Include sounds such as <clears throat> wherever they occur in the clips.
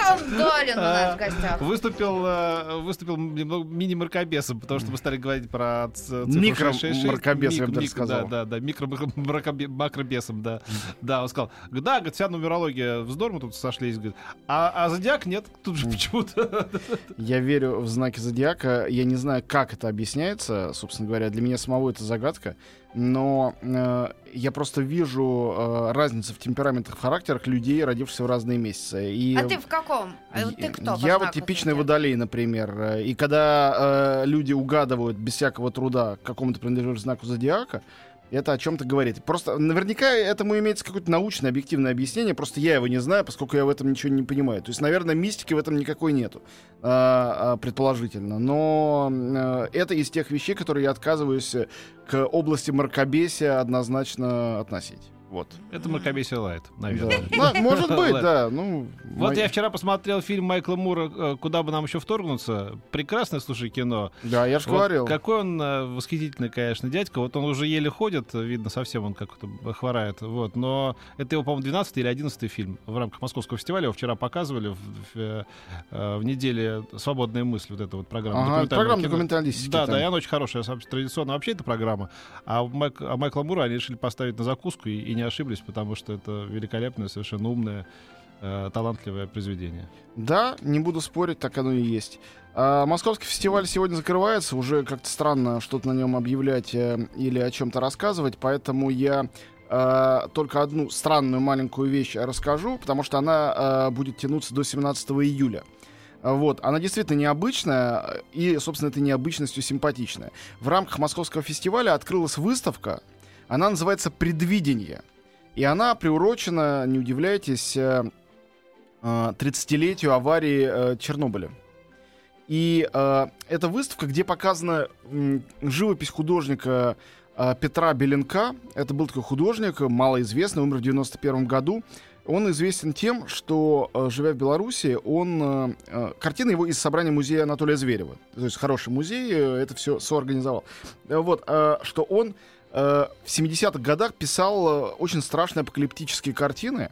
Антон Долин у нас в гостях. Выступил, э, выступил немного мини-маркобесом, потому что мы стали говорить про Микро-маркобес, 666. я бы даже сказал. Да, да, да, микро-макробесом, да. Да, он сказал, да, говорит, вся нумерология вздор, мы тут сошлись, говорит, а, а зодиак нет, тут же почему-то. Я верю в знаки зодиака. Я не знаю, как это объясняется, собственно говоря. Для меня самого это загадка. Но э, я просто вижу э, разницу в темпераментах, в характерах людей, родившихся в разные месяцы. И А ты в каком? А вот ты кто? Я вот типичный водолей, например. Э, И когда э, люди угадывают без всякого труда к какому-то принадлежащему знаку зодиака, это о чем-то говорит. Просто наверняка этому имеется какое-то научное, объективное объяснение, просто я его не знаю, поскольку я в этом ничего не понимаю. То есть, наверное, мистики в этом никакой нету, а, а, предположительно. Но э, это из тех вещей, которые я отказываюсь э, к области мракобесия однозначно относить. Вот. Это мракобесие лайт, Да. наверное. Ну, Может быть, да. Ну, Вот мой- я вчера посмотрел фильм Майкла Мура э, «Куда бы нам еще вторгнуться». Прекрасное, слушай, кино. Да, я же Вот говорил. Какой он э, восхитительный, конечно, дядька. Вот он уже еле ходит, видно, совсем он как-то хворает. Вот. Но это его, по-моему, 12 или 11 фильм в рамках Московского фестиваля. Его вчера показывали в, в, э, в неделе «Свободная мысль», вот эта вот программа. Ага, программа документалистики. Да, там. да, и она очень хорошая. Традиционно вообще эта программа. А, Майк- а Майкла Мура они решили поставить на закуску и, и не ошиблись, потому что это великолепное, совершенно умное, э, талантливое произведение. Да, не буду спорить, так оно и есть. А, Московский фестиваль сегодня закрывается, уже как-то странно что-то на нем объявлять э, или о чем-то рассказывать, поэтому я э, только одну странную маленькую вещь расскажу, потому что она э, будет тянуться до 17 июля. Вот, она действительно необычная, э, и, собственно, этой необычностью симпатичная. В рамках Московского фестиваля открылась выставка, она называется «Предвидение». И она приурочена, не удивляйтесь, э, э, 30-летию аварии э, Чернобыля. И э, это выставка, где показана м, живопись художника э, Петра Беленка. Это был такой художник, э, малоизвестный, умер в 91 году. Он известен тем, что, э, живя в Беларуси, он... э, э, картина его из собрания музея Анатолия Зверева. То есть хороший музей, э, это все соорганизовал. Э, Вот, э, что он э, в 70-х годах писал э, очень страшные апокалиптические картины,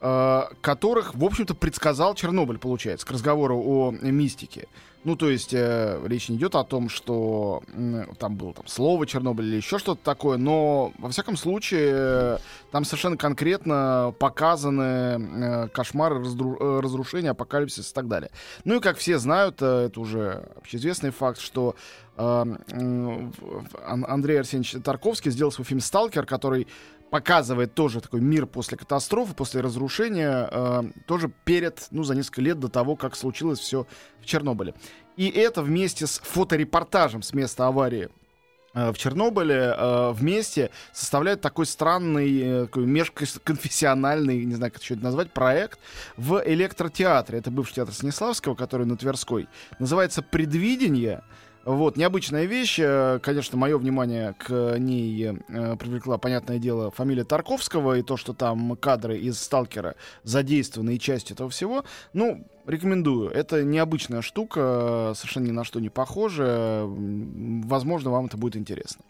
э, которых, в общем-то, предсказал Чернобыль, получается, к разговору о мистике. Ну, то есть э, речь не идет о том, что м, там было там слово Чернобыль или еще что-то такое, но во всяком случае э, там совершенно конкретно показаны э, кошмары, раздру- э, разрушения, апокалипсис и так далее. Ну и как все знают, э, это уже общеизвестный факт, что э, Ан- Андрей Арсеньевич Тарковский сделал свой фильм «Сталкер», который показывает тоже такой мир после катастрофы, после разрушения, э, тоже перед, ну, за несколько лет до того, как случилось все в Чернобыле. И это вместе с фоторепортажем с места аварии э, в Чернобыле э, вместе составляет такой странный, э, такой межконфессиональный, не знаю, как еще это назвать, проект в электротеатре. Это бывший театр Станиславского, который на Тверской. Называется «Предвидение». Вот, необычная вещь. Э, Конечно, мое внимание к ней э, привлекла, понятное дело, фамилия Тарковского и то, что там кадры из «Сталкера» задействованы и часть этого всего. Ну, рекомендую. Это необычная штука, э, совершенно ни на что не похожа. Возможно, вам это будет интересно.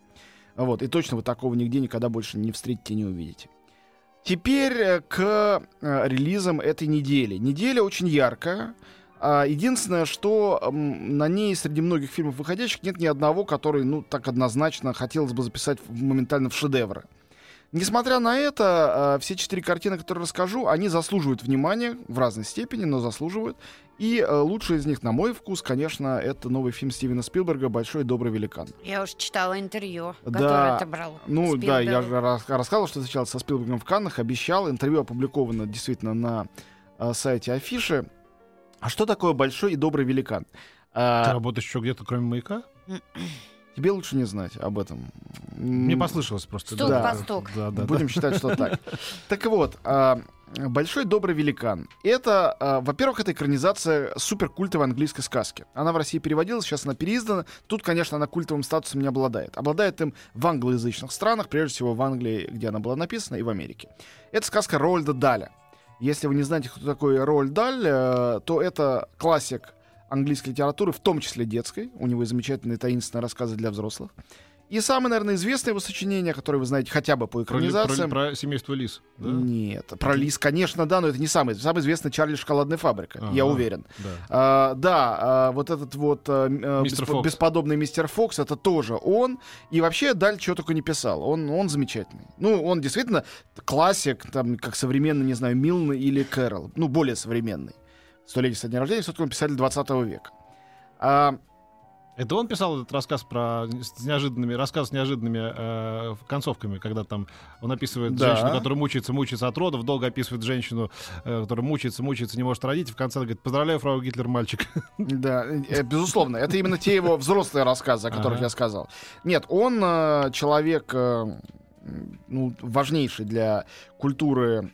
Вот, и точно вы такого нигде никогда больше не встретите и не увидите. Теперь к релизам этой недели. Неделя очень яркая. А, Единственное, что на ней среди многих фильмов выходящих нет ни одного, который, ну, так однозначно хотелось бы записать моментально в шедевры. Несмотря на это, а, все четыре картины, которые расскажу, они заслуживают внимания в разной степени, но заслуживают. И а, лучший из них, на мой вкус, конечно, это новый фильм Стивена Спилберга «Большой добрый великан». Я уже читала интервью, Да. которое ты брал. Ну да, я Спилберг. же рас- рассказывал, что встречался со Спилбергом в Каннах, обещал. Интервью опубликовано действительно на сайте Афиши. А что такое большой и добрый великан? А, Ты работаешь еще где-то, кроме маяка? <clears throat> тебе лучше не знать об этом. Мне послышалось просто. Стук Да. по стук. Да, да, Будем считать, что <laughs> так. Так вот, а, Большой добрый великан. Это, э, во-первых, это экранизация суперкультовой английской сказки. Она в России переводилась, сейчас она переиздана. Тут, конечно, она культовым статусом не обладает. Обладает им в англоязычных странах, прежде всего в Англии, где она была написана, и в Америке. Это сказка Рольда Даля. Если вы не знаете, кто такой Рольд Даль, э, то это классик английской литературы, в том числе детской. У него замечательные таинственные рассказы для взрослых. И самое, наверное, известное его сочинение, которое вы знаете хотя бы по Про, экранизациям. про- про семейство лис. да? Нет, про лис, конечно, да, но это не самый. Самый известный Чарли Шоколадная фабрика, я Ага. уверен. Да. А, да, а, вот этот вот а, Мистер беспо- Фокс. бесподобный мистер Фокс, это тоже он. И вообще Даль чего только не писал. Он, он замечательный. Ну, он действительно классик, там, как современный, не знаю, Милн или Кэрол. Ну, более современный. Столетие со дня рождения, все-таки он писатель 20 века. А, Это он писал этот рассказ про с неожиданными рассказ с неожиданными э, концовками, когда там он описывает Да. женщину, которая мучается, мучается от родов, долго описывает женщину, э, которая мучается, мучается, не может родить, и в конце он говорит: Поздравляю, фрау Гитлер, мальчик. <laughs> Да, э, безусловно. Это именно те его взрослые рассказы, о которых Ага. я сказал. Нет, он э, человек э, ну, важнейший для культуры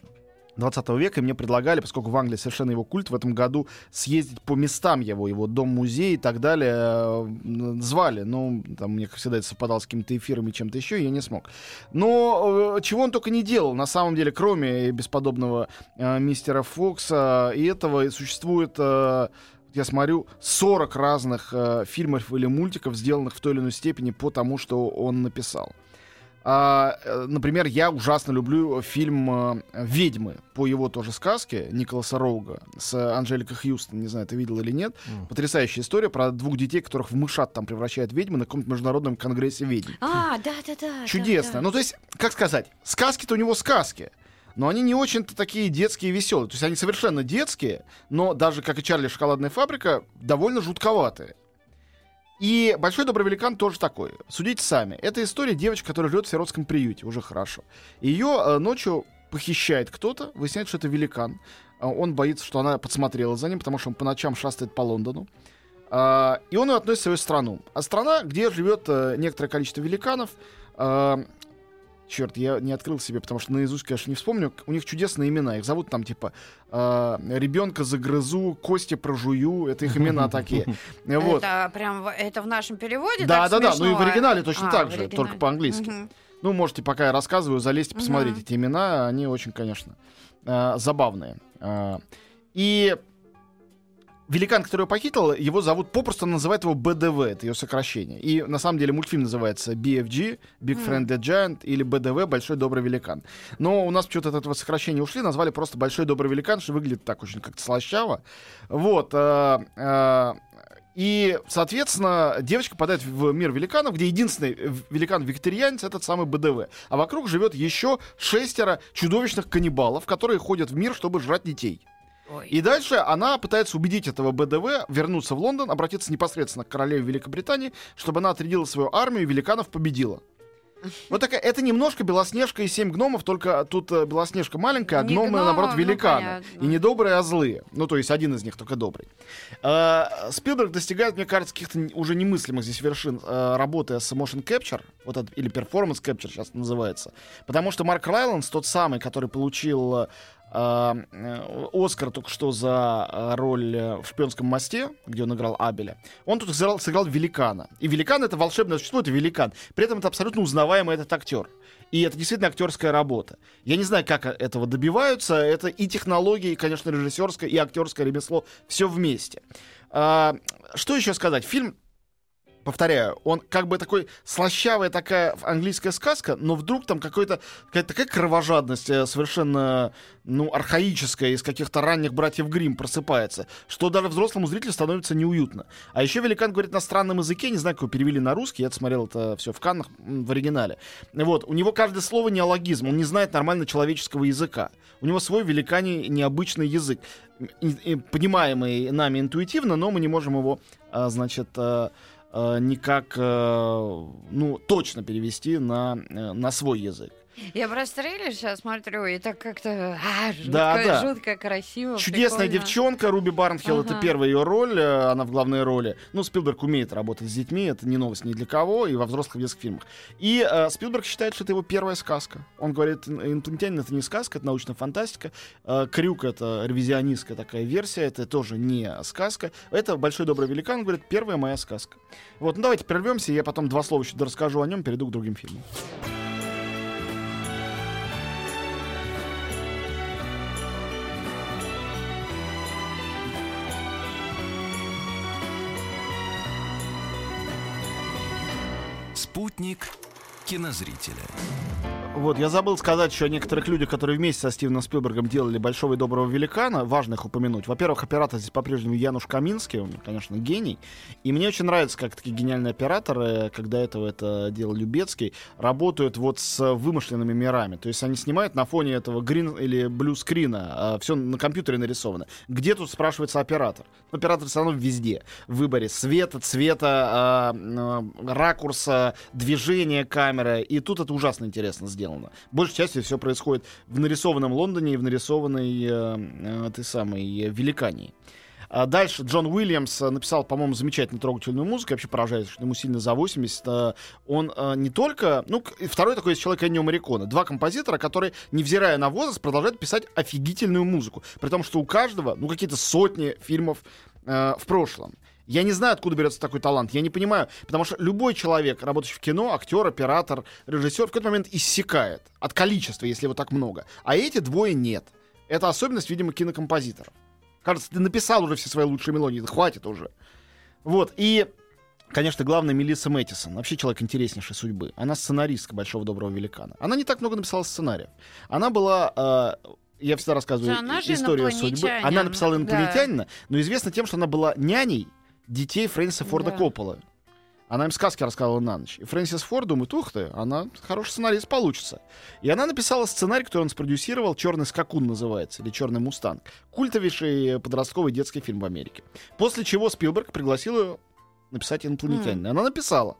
20 века. И мне предлагали, поскольку в Англии совершенно его культ, в этом году съездить по местам его, его дом-музей и так далее. э, Звали, но там мне, как всегда, это совпадало с какими-то эфирами, чем-то еще, и я не смог. Но э, чего он только не делал, на самом деле, кроме бесподобного э, мистера Фокса и этого, и существует... э, я смотрю 40 разных э, фильмов или мультиков, сделанных в той или иной степени по тому, что он написал. А, э, например, я ужасно люблю фильм э, «Ведьмы» по его тоже сказке Николаса Роуга с Анжеликой Хьюстон. Не знаю, ты видел или нет. Мгм. Потрясающая история про двух детей, которых в мышат там превращают ведьмы на каком-то международном конгрессе ведьм. А, да, да, да. Чудесно. Ну, то есть, как сказать, сказки-то у него сказки. Но они не очень-то такие детские и веселые. То есть они совершенно детские, но даже, как и Чарли Шоколадная фабрика, довольно жутковатые. И Большой Добрый Великан тоже такой. Судите сами. Это история девочки, которая живет в сиротском приюте. Уже хорошо. Ее э, ночью похищает кто-то, выясняется, что это великан. А Он боится, что она подсмотрела за ним, потому что он по ночам шастает по Лондону. А, и он ее относит в свою страну. А страна, где живет э, некоторое количество великанов, Черт, я не открыл себе, потому что наизусть, конечно, не вспомню. У них чудесные имена. Их зовут там типа ребенка загрызу, кости прожую. Это их имена <laughs> такие. Вот. Это прям в- это в нашем переводе. Да, так да, да. Ну и в смешно? оригинале точно А, так же, только по-английски. Ну, можете, пока я рассказываю, залезть и посмотреть эти имена. Они очень, конечно, э, забавные. Э, И великан, который его похитил, его зовут, попросту называют его БДВ, это ее сокращение. И на самом деле мультфильм называется BFG, Big Friendly Giant, или БДВ, Большой Добрый Великан. Но у нас почему-то от этого сокращения ушли, назвали просто Большой Добрый Великан, что выглядит так очень как-то слащаво. Вот. э, э, И, соответственно, девочка попадает в мир великанов, где единственный э, великан-викторианец этот самый БДВ. А вокруг живет еще шестеро чудовищных каннибалов, которые ходят в мир, чтобы жрать детей. Ой. И дальше она пытается убедить этого БДВ вернуться в Лондон, обратиться непосредственно к королеве Великобритании, чтобы она отрядила свою армию и великанов победила. <laughs> Вот такая, это немножко Белоснежка и семь гномов, только тут э, Белоснежка маленькая, а Не гномы, гномы, наоборот, ну, великаны. понятно. и не добрые, а злые. Ну, то есть один из них только добрый. Э, Спилберг достигает, мне кажется, каких-то уже немыслимых здесь вершин, э, работая с motion capture, вот это, или performance capture сейчас называется. Потому что Марк Райландс, тот самый, который получил э, Оскар только что за э, роль э, в «Шпионском мосте», где он играл Абеля, он тут сыграл, сыграл великана. И великан — это волшебное существо, это великан. При этом это абсолютно узнаваемый этот актер. И это действительно актерская работа. Я не знаю, как этого добиваются. Это и технологии, и, конечно, режиссерское, и актерское ремесло. Все вместе. А, что еще сказать? Фильм повторяю, он как бы такой слащавая такая английская сказка, но вдруг там какая-то такая кровожадность э, совершенно, ну, архаическая из каких-то ранних братьев Грим просыпается, что даже взрослому зрителю становится неуютно. А еще великан говорит на странном языке, не знаю, как его перевели на русский, я смотрел это все в Каннах в оригинале. Вот, у него каждое слово неологизм, он не знает нормально человеческого языка. У него свой великаний необычный язык, понимаемый нами интуитивно, но мы не можем его, а, значит, а, никак, э, ну, точно перевести на, э, на свой язык. Я просто трейлер сейчас смотрю, и так как-то а, жутко, Да, да. жутко красиво. Чудесная прикольно. девчонка Руби Барнхилл, это Ага. первая ее роль, э, она в главной роли. Ну, Спилберг умеет работать с детьми, это не новость ни для кого, и во взрослых детских фильмах. И э, Спилберг считает, что это его первая сказка. Он говорит, «Ин- инопланетянин это не сказка, это научная фантастика. Э, Крюк это ревизионистская такая версия, это тоже не сказка. Это Большой Добрый Великан, говорит, первая моя сказка. Вот, ну давайте прервемся, я потом два слова еще расскажу о нем, перейду к другим фильмам. Спутник кинозрителя. Вот, я забыл сказать еще о некоторых людях, которые вместе со Стивеном Спилбергом делали «Большого и доброго великана». Важно их упомянуть. Во-первых, оператор здесь по-прежнему Януш Каминский, он, конечно, гений. И мне очень нравится, как такие гениальные операторы, когда этого это делал Любецкий, работают вот с вымышленными мирами. То есть они снимают на фоне этого грин или блю-скрина, все на компьютере нарисовано. Где тут, спрашивается, оператор? Оператор все равно везде. В выборе света, цвета, а, а, ракурса, движения камеры. И тут это ужасно интересно сделано. Большей частью все происходит в нарисованном Лондоне и в нарисованной э, э, этой самой э, Великании. А дальше Джон Уильямс э, написал, по-моему, замечательную трогательную музыку. Я вообще поражаюсь, что ему сильно за 80. Э, Он не только... Ну, второй такой есть человек Эннио Мариконе. Два композитора, которые, невзирая на возраст, продолжают писать офигительную музыку. При том, что у каждого, ну, какие-то сотни фильмов э, в прошлом. Я не знаю, откуда берется такой талант. Я не понимаю. Потому что любой человек, работающий в кино, актер, оператор, режиссер, в какой-то момент иссякает от количества, если его так много. А эти двое нет. Это особенность, видимо, кинокомпозиторов. Кажется, ты написал уже все свои лучшие мелодии, да хватит уже. Вот, и, конечно, главное, Мелисса Мэттисон. Вообще человек интереснейшей судьбы. Она сценаристка «Большого доброго великана». Она не так много написала сценариев. Она была... э, я всегда рассказываю Да, она историю судьбы. Она написала да. «Инопланетянина», но известна тем, что она была няней детей Фрэнсиса Форда Да. Коппола. Она им сказки рассказывала на ночь. И Фрэнсис Форд думает, ух ты, она хороший сценарист получится. И она написала сценарий, который он спродюсировал, «Черный скакун» называется, или «Черный мустанг». Культовейший подростковый детский фильм в Америке. После чего Спилберг пригласил ее написать «Инопланетянина». Она написала.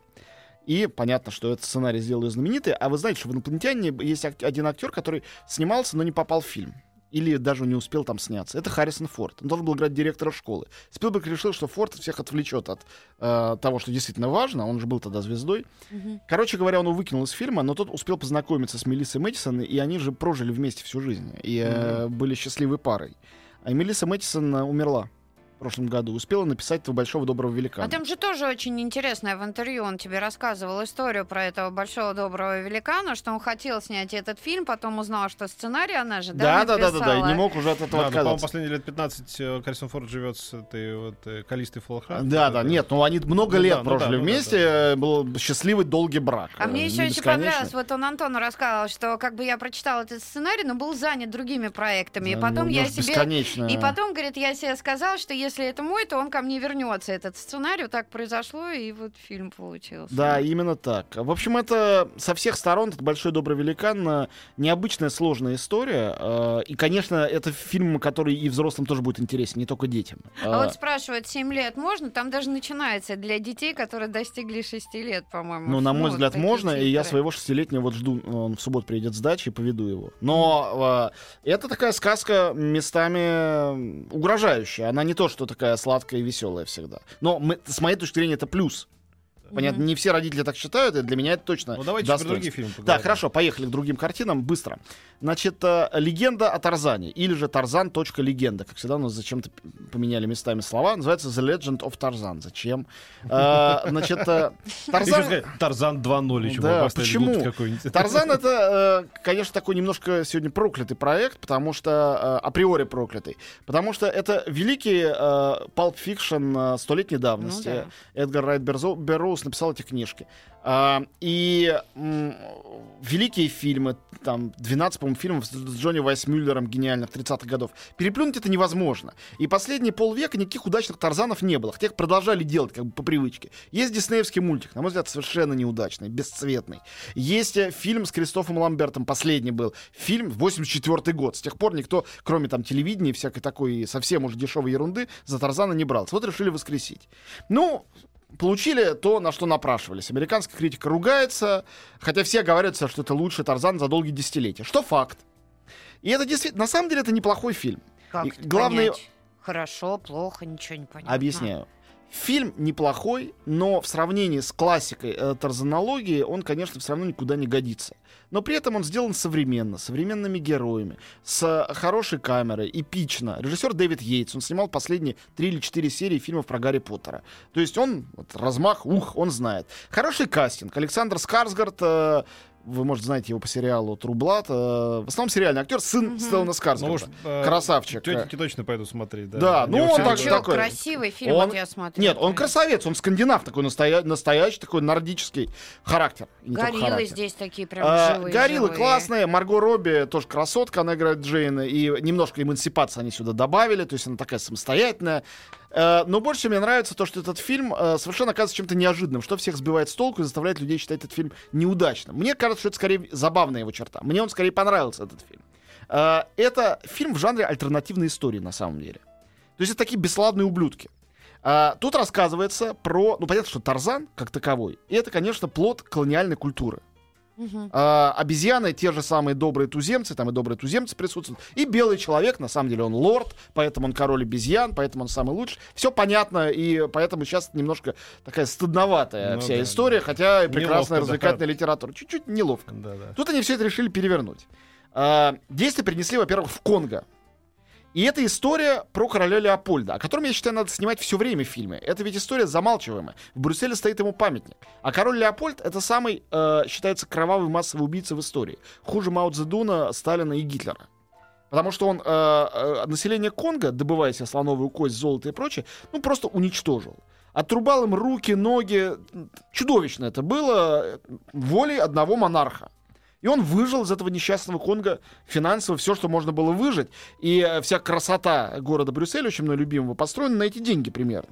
И понятно, что этот сценарий сделал ее знаменитой. А вы знаете, что в «Инопланетянине» есть ак- один актер, который снимался, но не попал в фильм. Или даже не успел там сняться. Это Харрисон Форд. Он должен был играть директора школы. Спилберг решил, что Форд всех отвлечет от э, того, что действительно важно. Он же был тогда звездой. Мгм. Короче говоря, он его выкинул из фильма, но тот успел познакомиться с Мелиссой Мэттисон, и они же прожили вместе всю жизнь. И э, были счастливой парой. А Мелисса Мэттисон э, умерла в прошлом году. Успела написать этого большого доброго великана. А там же тоже очень интересное в интервью. Он тебе рассказывал историю про этого большого доброго великана, что он хотел снять этот фильм, потом узнал, что сценарий она же, Да, да, да, да, да, да, и не мог уже от Да, этого ну, по-моему, отказаться. последние лет 15 э, Харрисон Форд живет с этой вот э, Калистой Фолхарт. Да, да, нет, ну они много Ну лет да, ну прожили да, ну да, вместе, э, был счастливый долгий брак. А э, мне еще очень понравилось, вот он Антону рассказывал, что как бы я прочитал этот сценарий, но был занят другими проектами. и Да, потом ну, я может, себе... бесконечно. И потом, говорит, я себе сказал, что если это мой, то он ко мне вернется. Этот сценарий так произошло, и вот фильм получился. Да, именно так. В общем, это со всех сторон этот большой добрый великан э, необычная сложная история. э, И, конечно, это фильм, который и взрослым тоже будет интересен, не только детям. А Э, вот спрашивают, 7 лет можно? Там даже начинается для детей, которые достигли 6 лет, по-моему. Ну, на мой взгляд, можно, и я титры. своего шестилетнего вот жду, он в субботу приедет с дачи и поведу его. Но э, это такая сказка местами э, угрожающая. Она не то, что такая сладкая и веселая всегда. Но мы- с моей точки зрения это плюс. Понятно, не все родители так считают, и для меня это точно Ну, давайте про другие фильмы Да, поговорим. хорошо, поехали к другим картинам быстро. Значит, э, легенда о Тарзане, или же Тарзан. легенда. Как всегда, у нас зачем-то поменяли местами слова. Называется The Legend of Tarzan. Зачем? Э, Значит, э, Тарзан... Тарзан 2.0 еще Да, почему? Тарзан это, <laughs> конечно, такой немножко сегодня проклятый проект, потому что априори проклятый, потому что это великий Pulp Fiction столетней давности. Ну да. Эдгар Райт Берзо- Берроуз написал эти книжки. А, и великие фильмы, там 12, по-моему, фильмов с с Джонни Вайсмюллером гениальных 30-х годов. Переплюнуть это невозможно. И последние полвека никаких удачных Тарзанов не было, хотя их продолжали делать как бы по привычке. Есть диснеевский мультик, на мой взгляд, совершенно неудачный, бесцветный. Есть э, фильм с Кристофом Ламбертом, последний был. Фильм 84 год. С тех пор никто, кроме там телевидения и всякой такой совсем уже дешевой ерунды, за Тарзана не брался. Вот решили воскресить. Ну, получили то, на что напрашивались. Американская критика ругается, хотя все говорят, что это лучший Тарзан за долгие десятилетия. Что факт. И это действительно, на самом деле, это неплохой фильм. Как И главное- понять? Хорошо, плохо, ничего не понятно. Объясняю. Фильм неплохой, но в сравнении с классикой э, тарзанологии он, конечно, все равно никуда не годится. Но при этом он сделан современно, современными героями, с хорошей камерой, эпично. Режиссер Дэвид Йейтс, он снимал последние три или четыре серии фильмов про Гарри Поттера. То есть он, вот, размах, ух, он знает. Хороший кастинг. Александр Скарсгард, э, вы, может, знаете его по сериалу «Трублат», э, в основном сериальный актер, сын Мгм. Стеллана Ну Скарсгарда. э, Красавчик. Тетеньки точно пойду смотреть. Да, Да, ну, он Ну, так- такой- красивый фильм, Он- вот я смотрю. Нет, он красавец, он скандинав такой настоя- настоящий, такой нордический характер. Гориллы характер. здесь такие прям А, живые. Гориллы живые. классные, Марго Робби тоже красотка, она играет Джейна, и немножко эмансипации они сюда добавили, то есть она такая самостоятельная. Э, Но больше мне нравится то, что этот фильм э, совершенно оказывается чем-то неожиданным, что всех сбивает с толку и заставляет людей считать этот фильм неудачным. Мне кажется, что это скорее забавная его черта. Мне он скорее понравился, этот фильм. Э, Это фильм в жанре альтернативной истории, на самом деле. То есть это такие бесславные ублюдки. Тут рассказывается про, ну понятно, что Тарзан как таковой, и это, конечно, плод колониальной культуры. Мгм. А, обезьяны те же самые добрые туземцы, там и добрые туземцы присутствуют. И белый человек, на самом деле он лорд, поэтому он король обезьян, поэтому он самый лучший. Все понятно, и поэтому сейчас немножко такая стыдноватая Ну вся да, история, да. хотя и прекрасная Неловко, да. развлекательная литература. Чуть-чуть неловко. Да, да. Тут они все это решили перевернуть. А, действие перенесли, во-первых, в Конго. И это история про короля Леопольда, о котором, я считаю, надо снимать все время в фильме. Это ведь история замалчиваемая. В Брюсселе стоит ему памятник. А король Леопольд — это самый, э, считается, кровавый массовый убийца в истории. Хуже Мао Цзэдуна, Сталина и Гитлера. Потому что он э, э, население Конго, добывая себе слоновую кость, золото и прочее, ну, просто уничтожил. Отрубал им руки, ноги. Чудовищно это было э, волей одного монарха. И он выжил из этого несчастного Конго финансово все, что можно было выжить. И э, вся красота города Брюсселя, очень мной любимого, построена на эти деньги примерно.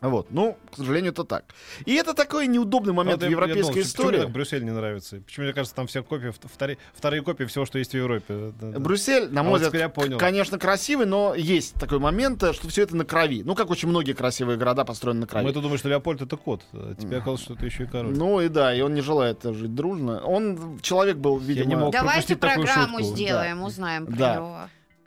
Вот, ну, к сожалению, это так. И это такой неудобный момент Вот в я- я думал, европейской что- Почему мне истории. так Брюссель не нравится? Почему, мне кажется, там все копии, вт- вторые, вторые копии всего, что есть в Европе. Да, да. Брюссель, на А мой вот взгляд, я понял. конечно, красивый, но есть такой момент, э, что все это на крови. Ну, как очень многие красивые города построены на крови. Мы-то думаем, что Леопольд это кот. а Тебе оказалось, что это еще и король. Ну и да, и он не желает жить дружно. Он человек был, видимо. не мог Давайте программу шутку, сделаем, узнаем про Да. него.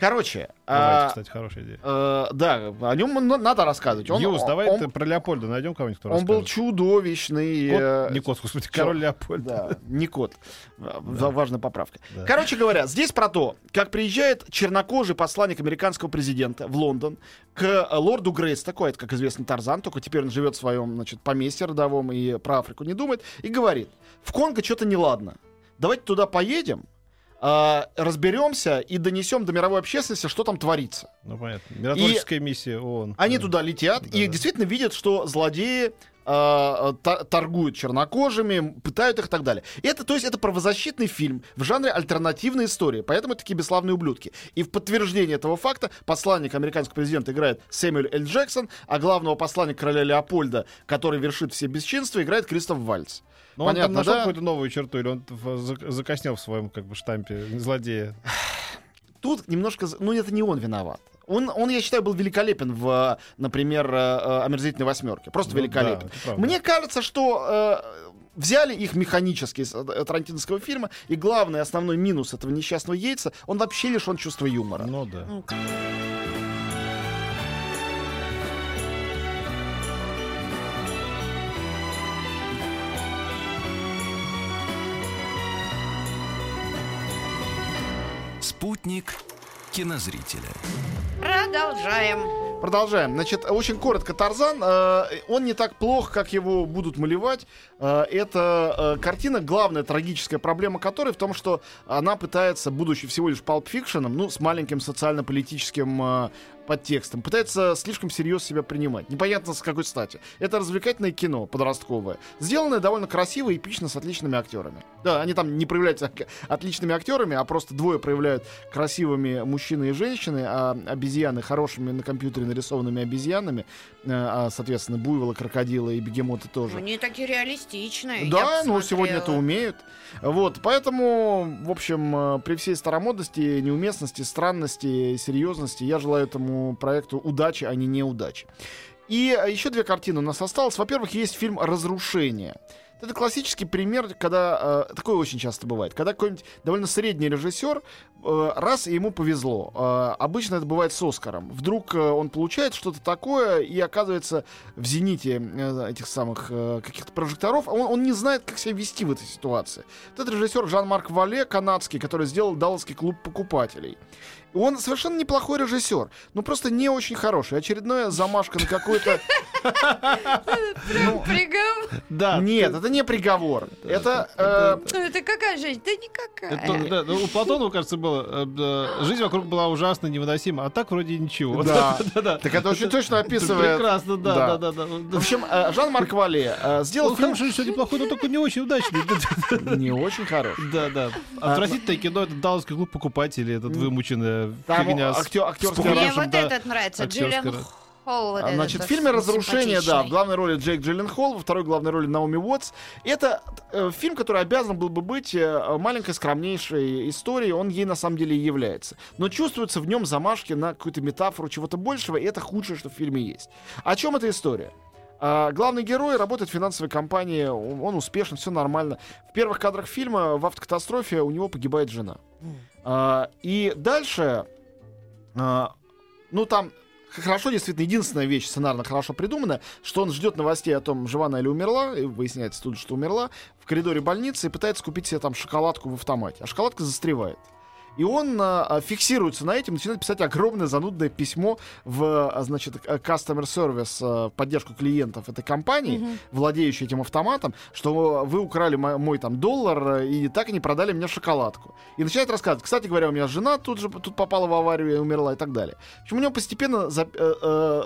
Короче, Давайте, а, кстати, хорошая идея. э, да, о нем надо рассказывать. Он, Юс, давай он, про Леопольда найдем кого-нибудь, кто он был расскажет. чудовищный. Кот? э, Не кот, господи, король Леопольд. Да, не кот. Э, Важная поправка. Да. Короче говоря, здесь про то, как приезжает чернокожий посланник американского президента в Лондон к э, лорду Грейс, такой, это, как известно, Тарзан, только теперь он живет в своем, значит, поместье родовом и про Африку не думает, и говорит, в Конго что-то неладно. Давайте туда поедем, а, разберемся и донесем до мировой общественности, что там творится. Ну, понятно. Миротворческая миссия ООН. Они Да. туда летят и Да-да. действительно видят, что злодеи торгуют чернокожими, пытают их и так далее. Это, то есть, это правозащитный фильм в жанре альтернативной истории, поэтому такие бесславные ублюдки. И в подтверждение этого факта посланник американского президента играет Сэмюэль Л. Джексон, а главного посланника короля Леопольда, который вершит все бесчинства, играет Кристоф Вальц. Но он там Понятно, нашел да? какую-то новую черту, или он закоснел в своем как бы штампе злодея. Тут немножко... Ну, это не он виноват. Он, он, я считаю, был великолепен в, например, э, э, «Омерзительной восьмерке». Просто Ну великолепен. да. Мне кажется, что э, взяли их механически из э, тарантиновского фильма, и главный основной минус этого несчастного яйца, он вообще лишен чувства юмора. Ну да. Ну, Спутник кинозрителя. Продолжаем. Продолжаем. Значит, очень коротко Тарзан. э, он не так плох, как его будут малевать. Э, это э, картина, главная трагическая проблема которой в том, что она пытается, будучи всего лишь Pulp Fiction, ну, с маленьким социально-политическим э, подтекстом, пытается слишком серьезно себя принимать. Непонятно с какой стати. Это развлекательное кино подростковое, сделанное довольно красиво и эпично с отличными актерами. Да, они там не проявляются отличными актерами, а просто двое проявляют красивыми мужчины и женщины, а обезьяны хорошими на компьютере нарисованными обезьянами, э, а, соответственно, буйволы, крокодилы и бегемоты тоже. Они такие реалистичные. Да, я ну сегодня это умеют. Вот, поэтому, в общем, э, при всей старомодности, неуместности, странности, серьезности, я желаю этому проекту удачи, а не неудачи. И э, еще две картины у нас осталось. Во-первых, есть фильм «Разрушение». Это классический пример, когда э, такое очень часто бывает, когда какой-нибудь довольно средний режиссер э, раз и ему повезло. Э, обычно это бывает с Оскаром. Вдруг э, он получает что-то такое и оказывается в зените э, этих самых э, каких-то прожекторов. Он, он не знает, как себя вести в этой ситуации. Этот режиссер Жан-Марк Вале, канадский, который сделал Далласский клуб покупателей. Он совершенно неплохой режиссер, но просто не очень хороший. Очередная замашка на какой-то... <laughs> Прям приговор. Да. Нет, это не приговор. Это... э, Ну, это какая жизнь? Да никакая. Ну, у Платонова, кажется, было. э, Жизнь вокруг была ужасно невыносима, а так вроде ничего. <laughs> Да. да. Так это очень точно описывает... Прекрасно, да, Да. да, да. В общем, э, Жан-Марк Вале сделал Он фильм... хороший, что неплохой, но только не очень удачный. Не очень хорош. Да, да. Отвратительное кино, это Далласский клуб покупателей, этот вымученная Там фигня. актер- актерская с Мне похожим, вот да, этот нравится. Джиллиан Холл. вот А, этот, Значит, в да, фильме «Разрушение», да, в главной роли Джейк Джилленхол, во второй главной роли Наоми Уотс. Это э, фильм, который обязан был бы быть э, маленькой, скромнейшей историей, он ей на самом деле и является. Но чувствуются в нем замашки на какую-то метафору чего-то большего, и это худшее, что в фильме есть. О чем эта история? А, главный герой работает в финансовой компании, он, он успешен, все нормально. В первых кадрах фильма в автокатастрофе у него погибает жена. А, и дальше, а, ну там хорошо, действительно, единственная вещь сценарно хорошо придумана, что он ждет новостей о том, жива она или умерла, и выясняется тут, что умерла, в коридоре больницы и пытается купить себе там шоколадку в автомате. А шоколадка застревает. И он а, а, фиксируется на этим, начинает писать огромное занудное письмо в, а, значит, customer service, а, поддержку клиентов этой компании, владеющей этим автоматом, что вы украли мо- мой там доллар и так и не продали мне шоколадку. И начинает рассказывать. Кстати говоря, у меня жена тут же тут попала в аварию и умерла и так далее. В общем, у него постепенно за- э, э,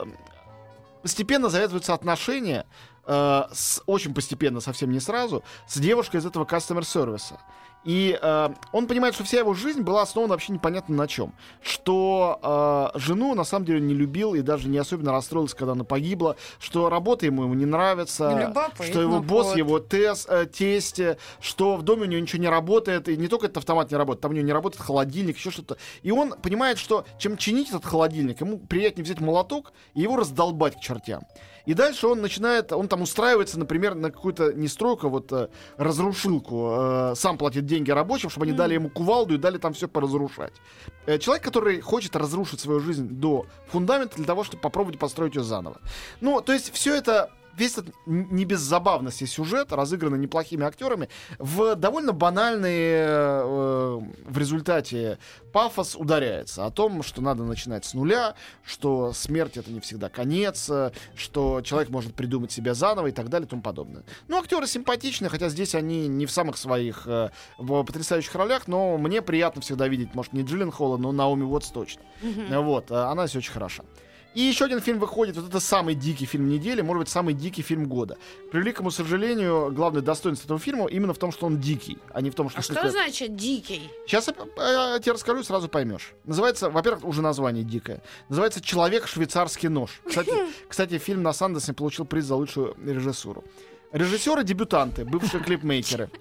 постепенно завязываются отношения э, с, очень постепенно, совсем не сразу, с девушкой из этого customer сервиса. И э, он понимает, что вся его жизнь была основана вообще непонятно на чем. Что э, жену на самом деле не любил и даже не особенно расстроился, когда она погибла. Что работа ему, ему не нравится. Любопытно, что его босс, вот. его тес, э, тесть, что в доме у него ничего не работает. И не только этот автомат не работает, там у него не работает холодильник, еще что-то. И он понимает, что чем чинить этот холодильник, ему приятнее взять молоток и его раздолбать к чертям. И дальше он начинает, он там устраивается, например, на какую-то не стройку, а вот э, разрушилку. Э, сам платит деньги рабочим, чтобы они дали ему кувалду и дали там все поразрушать. Э, человек, который хочет разрушить свою жизнь до фундамента для того, чтобы попробовать построить ее заново. Ну, то есть все это весь этот не без забавности сюжет, разыгранный неплохими актерами, в довольно банальный э, в результате пафос ударяется о том, что надо начинать с нуля, что смерть это не всегда конец, э, что человек может придумать себя заново и так далее и тому подобное. Ну, актеры симпатичные, хотя здесь они не в самых своих э, в потрясающих ролях, но мне приятно всегда видеть, может, не Джиллен Холла, но Наоми Уотс точно. Вот, э, она здесь очень хороша. И еще один фильм выходит, вот это самый дикий фильм недели, может быть, самый дикий фильм года. К превеликому сожалению, главное достоинство этого фильма именно в том, что он дикий, а не в том, что... А что какой- значит дикий? Сейчас я, э, я тебе расскажу, и сразу поймешь. Называется, во-первых, уже название дикое. Называется «Человек швейцарский нож». Кстати, <laughs> кстати, фильм на Сандерсе получил приз за лучшую режиссуру. Режиссеры-дебютанты, бывшие клипмейкеры.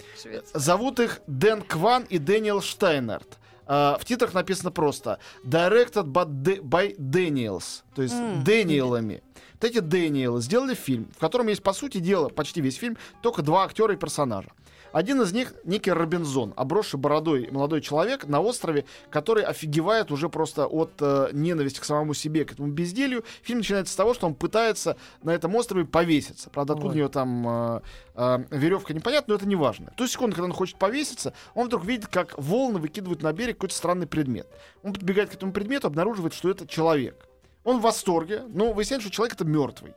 Зовут их Дэн Кван и Дэниел Штайнерт. А, в титрах написано просто Directed by, Daniels. То есть М. Дэниелами. Вот эти Дэниелы сделали фильм, в котором есть, по сути дела, почти весь фильм, только два актера и персонажа. Один из них некий Робинзон, обросший бородой молодой человек на острове, который офигевает уже просто от э, ненависти к самому себе, к этому безделью. Фильм начинается с того, что он пытается на этом острове повеситься. Правда, откуда у него там э, э, веревка непонятна, но это не важно. То секунду, когда он хочет повеситься, он вдруг видит, как волны выкидывают на берег какой-то странный предмет. Он подбегает к этому предмету, обнаруживает, что это человек. Он в восторге, но выясняется, что человек это мертвый.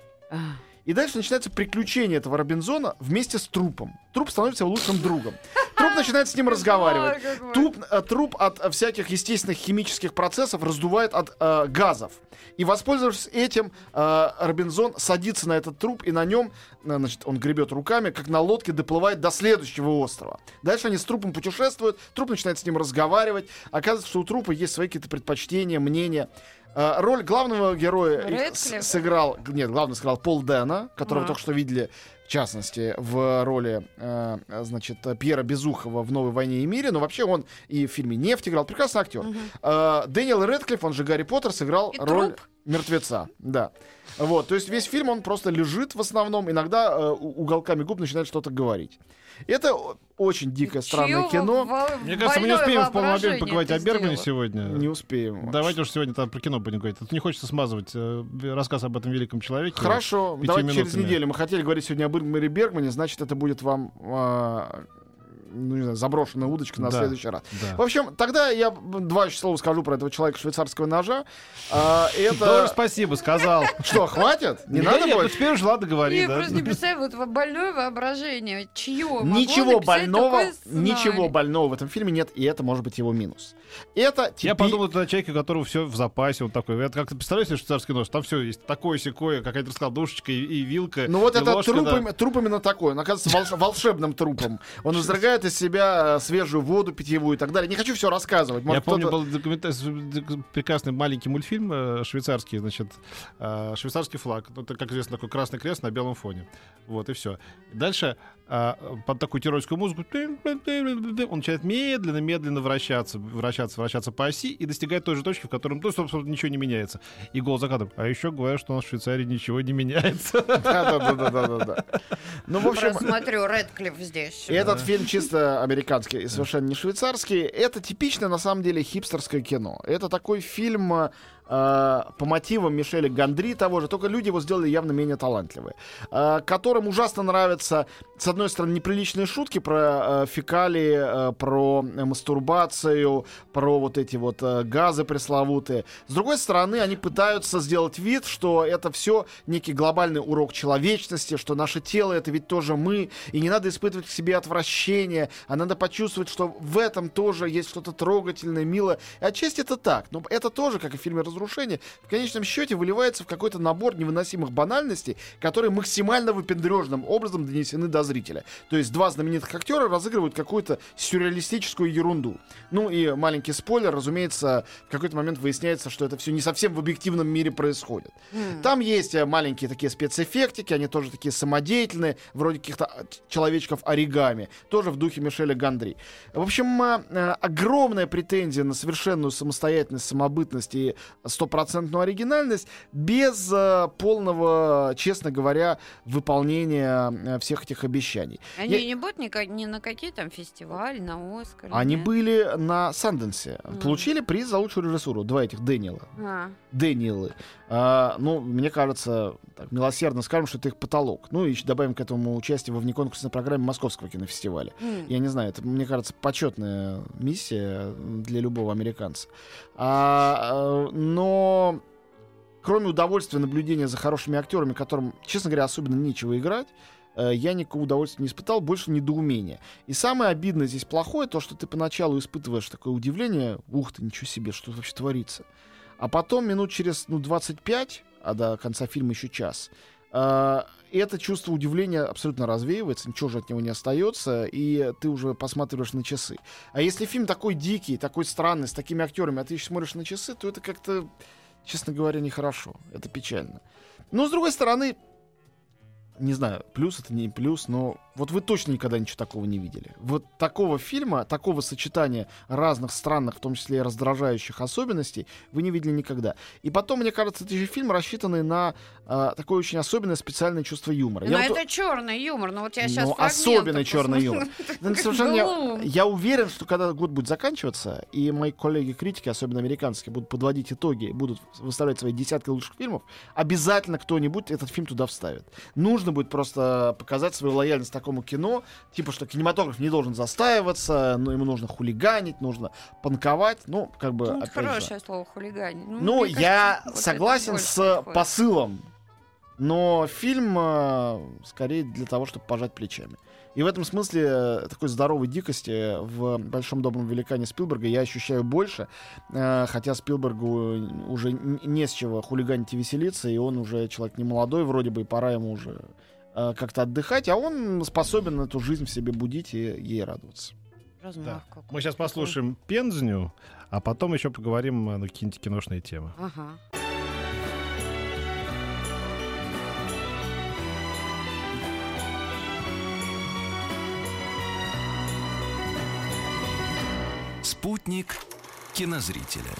И дальше начинается приключение этого Робинзона вместе с трупом. Труп становится его лучшим другом. Труп начинает с ним разговаривать. Труп, э, труп от э, всяких естественных химических процессов раздувает от э, газов. И воспользовавшись этим, э, Робинзон садится на этот труп, и на нем, э, значит, он гребет руками, как на лодке доплывает до следующего острова. Дальше они с трупом путешествуют, труп начинает с ним разговаривать. Оказывается, что у трупа есть свои какие-то предпочтения, мнения. Э, роль главного героя сыграл, нет, главный сыграл Пол Дэна, которого только что видели в частности, в роли, э, значит, Пьера Безухова в «Новой войне и мире», но вообще он и в фильме «Нефть» играл, прекрасный актер. Э, Дэниел Рэдклифф, он же Гарри Поттер, сыграл И роль... труп? Мертвеца, да. Вот, то есть весь фильм, он просто лежит в основном, иногда э, уголками губ начинает что-то говорить. Это о- очень дикое, странное Чьё кино. во- Мне кажется, мы не успеем в полном объеме поговорить о Бергмане сделал. сегодня. Не успеем. Давайте уж сегодня там про кино будем говорить. Тут не хочется смазывать э, рассказ об этом великом человеке. Хорошо, давайте через минутами. неделю. Мы хотели говорить сегодня об Ингмаре Бергмане, значит, это будет вам а, ну, не знаю, заброшенная удочка на Да. следующий раз. Да. В общем, тогда я два еще слова скажу про этого человека швейцарского ножа. А, это... Уже спасибо, сказал. <laughs> Что, хватит? Не надо ну больше? теперь уже ладно говори, Я просто не представляю, вот во- больное воображение. Чье? <laughs> Ничего больного, ничего больного в этом фильме нет, и это может быть его минус. Это Я подумал, это человек, у которого все в запасе, он такой. Я как-то представляю себе швейцарский нож, там все есть такое секое, какая-то раскладушечка и, и вилка. Ну вот это трупами, трупами на такой. Он оказывается волш- волшебным трупом. Он <laughs> изрыгает из себя э, свежую воду питьевую и так далее. Не хочу все рассказывать. Я Может, помню, кто-то- был документа- с- док- прекрасный маленький мультфильм э, швейцарский, значит, э, швейцарский флаг. Ну, Это, как известно, такой красный крест на белом фоне. Вот, и все. Дальше под такую тирольскую музыку он начинает медленно-медленно вращаться, вращаться, вращаться по оси и достигает той же точки, в котором, ну, собственно, ничего не меняется. И голос за кадром. А еще говорят, что у нас в Швейцарии ничего не меняется. <laughs> Да-да-да-да-да. Ну, в общем, смотрю, Редклифф здесь. И Этот фильм чисто американский и совершенно не швейцарский. Это типичное, на самом деле, хипстерское кино. Это такой фильм э, по мотивам Мишеля Гандри того же, только люди его сделали явно менее талантливые. э, которым ужасно нравятся, с одной стороны, неприличные шутки про э, фекалии, про мастурбацию, про вот эти вот газы пресловутые. С другой стороны, они пытаются сделать вид, что это все некий глобальный урок человечности, что наше тело это ведь тоже мы, и не надо испытывать к себе отвращение, а надо почувствовать, что в этом тоже есть что-то трогательное, милое. И отчасти это так, но это тоже, как и в фильме «Разрушение», в конечном счете выливается в какой-то набор невыносимых банальностей, которые максимально выпендрежным образом донесены до зрителя. То есть два знаменитых актера разыгрывают какую-то сюрреалистическую ерунду. Ну и маленький спойлер, разумеется, в какой-то момент выясняется, что это все не совсем в объективном мире происходит. М. Там есть э, маленькие такие спецэффектики, они тоже такие самодеятельные, вроде каких-то а, человечков оригами, тоже в духе Мишеля Гандри. В общем, э, э, огромная претензия на совершенную самостоятельность, самобытность и стопроцентную оригинальность без э, полного, честно говоря, выполнения э, всех этих обещаний. Они Я- не будут ни, ни на какие там фестивали, на Оскар? Они нет? были на Санденсе, Мгм. получили приз за лучшую режиссуру, два этих Дэниела. А, Дэниелы. А, ну, мне кажется, так, милосердно скажем, что это их потолок. Ну, и еще добавим к этому участие во внеконкурсной программе Московского кинофестиваля. м. Я не знаю, это, мне кажется, почетная миссия для любого американца. А, э, но кроме удовольствия наблюдения за хорошими актерами, которым, честно говоря, особенно нечего играть, э, я никакого удовольствия не испытал, больше недоумения. И самое обидное здесь плохое, то, что ты поначалу испытываешь такое удивление, ух ты, ничего себе, что вообще творится. А потом минут через ну, 25, а до конца фильма еще час, это чувство удивления абсолютно развеивается, ничего же от него не остается, и ты уже посматриваешь на часы. А если фильм такой дикий, такой странный, с такими актерами, а ты еще смотришь на часы, то это как-то, честно говоря, нехорошо. Это печально. Но, с другой стороны, не знаю, плюс это не плюс, но вот вы точно никогда ничего такого не видели. Вот такого фильма, такого сочетания разных странных, в том числе и раздражающих особенностей, вы не видели никогда. И потом, мне кажется, это же фильм, рассчитанный на а, такое очень особенное специальное чувство юмора. Но Я вот- это черный юмор, ну вот я сейчас ну, особенный черный юмор. <laughs> Ну, Глум. Я уверен, что когда год будет заканчиваться, и мои коллеги-критики, особенно американские, будут подводить итоги, будут выставлять свои десятки лучших фильмов, обязательно кто-нибудь этот фильм туда вставит. Нужно будет просто показать свою лояльность такому кино, типа, что кинематограф не должен застаиваться, но ему нужно хулиганить, нужно панковать, ну, как бы, Ну, это опять же. хорошее слово хулиганить. Ну, мне я кажется, согласен с подходит. посылом, но фильм э, скорее для того, чтобы пожать плечами. И в этом смысле э, такой здоровой дикости в «Большом добром великане» Спилберга я ощущаю больше, э, хотя Спилбергу уже не с чего хулиганить и веселиться, и он уже человек не молодой вроде бы, и пора ему уже э, как-то отдыхать, а он способен эту жизнь в себе будить и ей радоваться. Размах какой. Мы сейчас послушаем Пензню, а потом еще поговорим э, на какие-нибудь киношные темы. Ага. Спутник кинозрителя.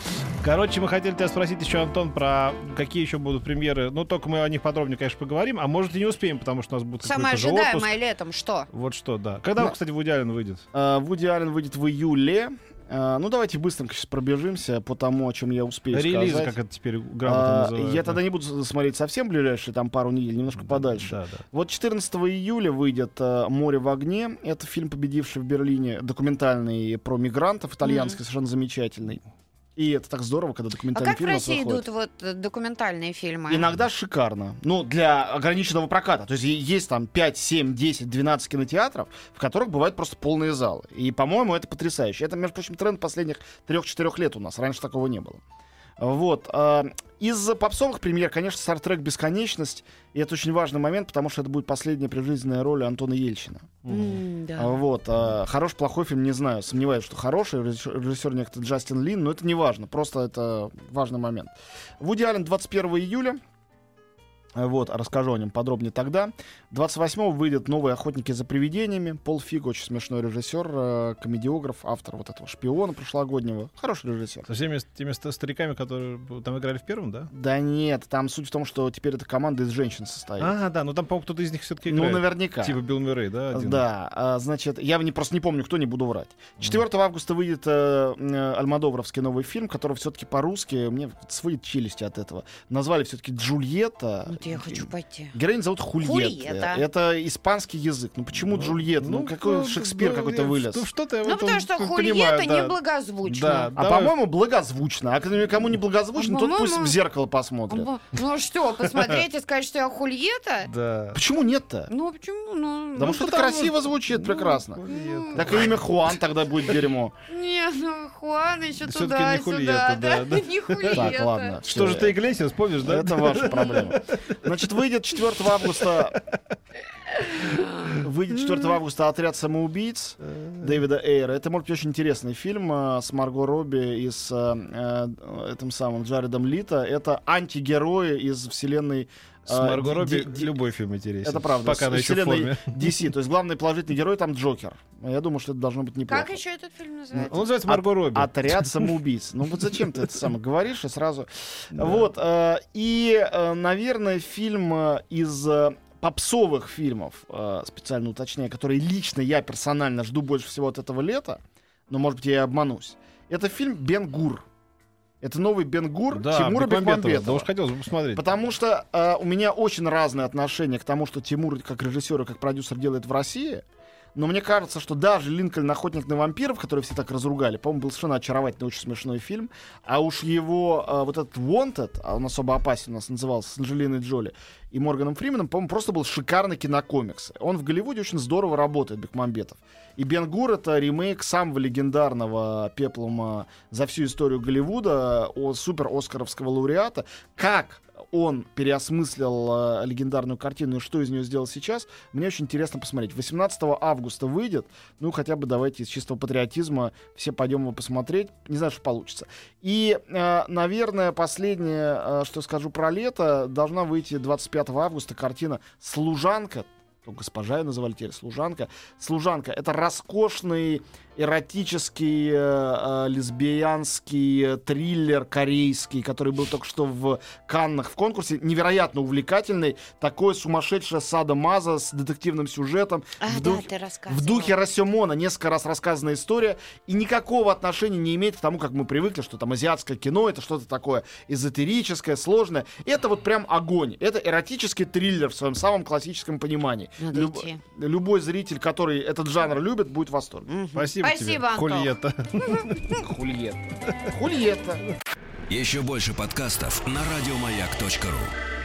Короче, мы хотели тебя спросить еще, Антон, про какие еще будут премьеры. Ну, только мы о них подробнее, конечно, поговорим, а может и не успеем, потому что у нас будет Самое какой-то же отпуск. ожидаемое летом что? Вот что, да. Когда, Ну, кстати, Вуди Аллен выйдет? А, Вуди Аллен выйдет в июле. А, Ну, давайте быстренько сейчас пробежимся по тому, о чем я успею Релизы, сказать. как это теперь грамотно А, называют. Я да. тогда не буду смотреть совсем ближайшие, там пару недель, немножко подальше. Да, да. Вот 14 июля выйдет э, «Море в огне». Это фильм, победивший в Берлине, документальный про мигрантов, итальянский, совершенно замечательный. И это так здорово, когда А документальный как в фильм у нас России идут вот э, документальные фильмы? Иногда шикарно. Ну, для ограниченного проката. То есть есть там 5, 7, 10, 12 кинотеатров, в которых бывают просто полные залы. И, по-моему, это потрясающе. Это, между прочим, тренд последних 3-4 лет у нас. Раньше такого не было. Вот. а, Из попсовых премьер, конечно, «Стартрек. Бесконечность». И это очень важный момент, потому что это будет последняя прижизненная роль Антона Ельчина. М, да. Вот. а, Хороший, плохой фильм, не знаю. Сомневаюсь, что хороший. Режиссер, режиссер некто Джастин Лин, но это не важно. Просто это важный момент. Вуди Аллен 21 июля. Вот, расскажу о нем подробнее тогда. 28-го выйдет «Новые охотники за привидениями». Пол Фиг, очень смешной режиссер, э, комедиограф, автор вот этого «Шпиона» прошлогоднего. Хороший режиссер. Со всеми теми ста- стариками, которые там играли в первом, да? Да нет, там суть в том, что теперь эта команда из женщин состоит. А, да, ну там, по-моему, кто-то из них все-таки ну, играет. наверняка. Типа Билл Мюррей, да? один? Да, а, значит, я не, просто не помню, кто, не буду врать. 4 августа выйдет э, э, Альмадовровский новый фильм, который все-таки по-русски, мне свои челюсти от этого, назвали все-таки Джульетта. Вот я хочу пойти. Героиню зовут Хульетта. Хульетта. Это испанский язык. Ну почему Джульетта? Ну, какой ну, Шекспир ну, какой-то вылез. Ну, что-то я Ну, потому что Хульетта да. неблагозвучно. Да, А давай. по-моему, благозвучно. А когда кому не благозвучно, тот пусть По-моему, в зеркало посмотрит. Ну, Ну что, посмотреть и сказать, что я Хульетта? Да. Почему нет-то? Ну, почему? Ну, Потому ну, что это красиво звучит Ну, прекрасно. Хульетта. Так и имя Хуан тогда будет дерьмо. Не, ну, Хуан еще Всё-таки туда, не сюда, Хульетта, да. <laughs> Так, ладно. Что же ты, Иглесиас, помнишь, да? Это ваша проблема. Значит, выйдет 4 августа... Выйдет 4 августа «Отряд самоубийц» Дэвида Эйра. Это может быть очень интересный фильм э, с Марго Робби и с э, э, этим самым Джаредом Лито. Это антигерои из вселенной С э, Марго Робби Ди- Ди- любой фильм интересен. Это правда. Пока с она еще в вселенной форме. DC. То есть главный положительный герой там Джокер. Я думаю, что это должно быть неплохо. Как еще этот фильм называется? Он называется Марго Робби. Отряд самоубийц. Ну вот зачем ты это самое говоришь и сразу... Вот. э, И, э, наверное, фильм из попсовых фильмов, э, специально уточняю, которые лично я персонально жду больше всего от этого лета, но, может быть, я и обманусь. Это фильм «Бен Гур». Это новый Бен Гур Да, Тимура Бекмамбетова. Да уж хотелось бы посмотреть. Потому что э, у меня очень разные отношения к тому, что Тимур как режиссер и как продюсер делает в России. Но мне кажется, что даже Линкольн Охотник на вампиров, который все так разругали, по-моему, был совершенно очаровательный, очень смешной фильм. А уж его э, вот этот Wanted, а он особо опасен у нас назывался, с Анджелиной Джоли и Морганом Фрименом, по-моему, просто был шикарный кинокомикс. Он в Голливуде очень здорово работает, Бекмамбетов. И Бен Гур — это ремейк самого легендарного пеплума за всю историю Голливуда, о супер Оскаровского лауреата. Как он переосмыслил э, легендарную картину и что из нее сделал сейчас, мне очень интересно посмотреть. 18 августа выйдет, ну хотя бы давайте из чистого патриотизма все пойдем его посмотреть. Не знаю, что получится. И, э, наверное, последнее, э, что скажу про лето, должна выйти 25 августа картина «Служанка». Ну, госпожа ее называли теперь служанка. Служанка это роскошный эротический, э, э, лесбиянский э, триллер корейский, который был только что в Каннах в конкурсе. Невероятно увлекательный. Такой сумасшедшая сада-маза с детективным сюжетом. А, в, да, дух- в духе Расемона несколько раз рассказанная история и никакого отношения не имеет к тому, как мы привыкли, что там азиатское кино это что-то такое эзотерическое, сложное. Это вот прям огонь. Это эротический триллер в своем самом классическом понимании. Надо Люб- идти. Любой зритель, который этот жанр любит, будет в восторге. Спасибо, Спасибо, тебе, Антон. Хульетта. <laughs> Хульетта. Хульетта. Еще больше подкастов на радиомаяк.ру.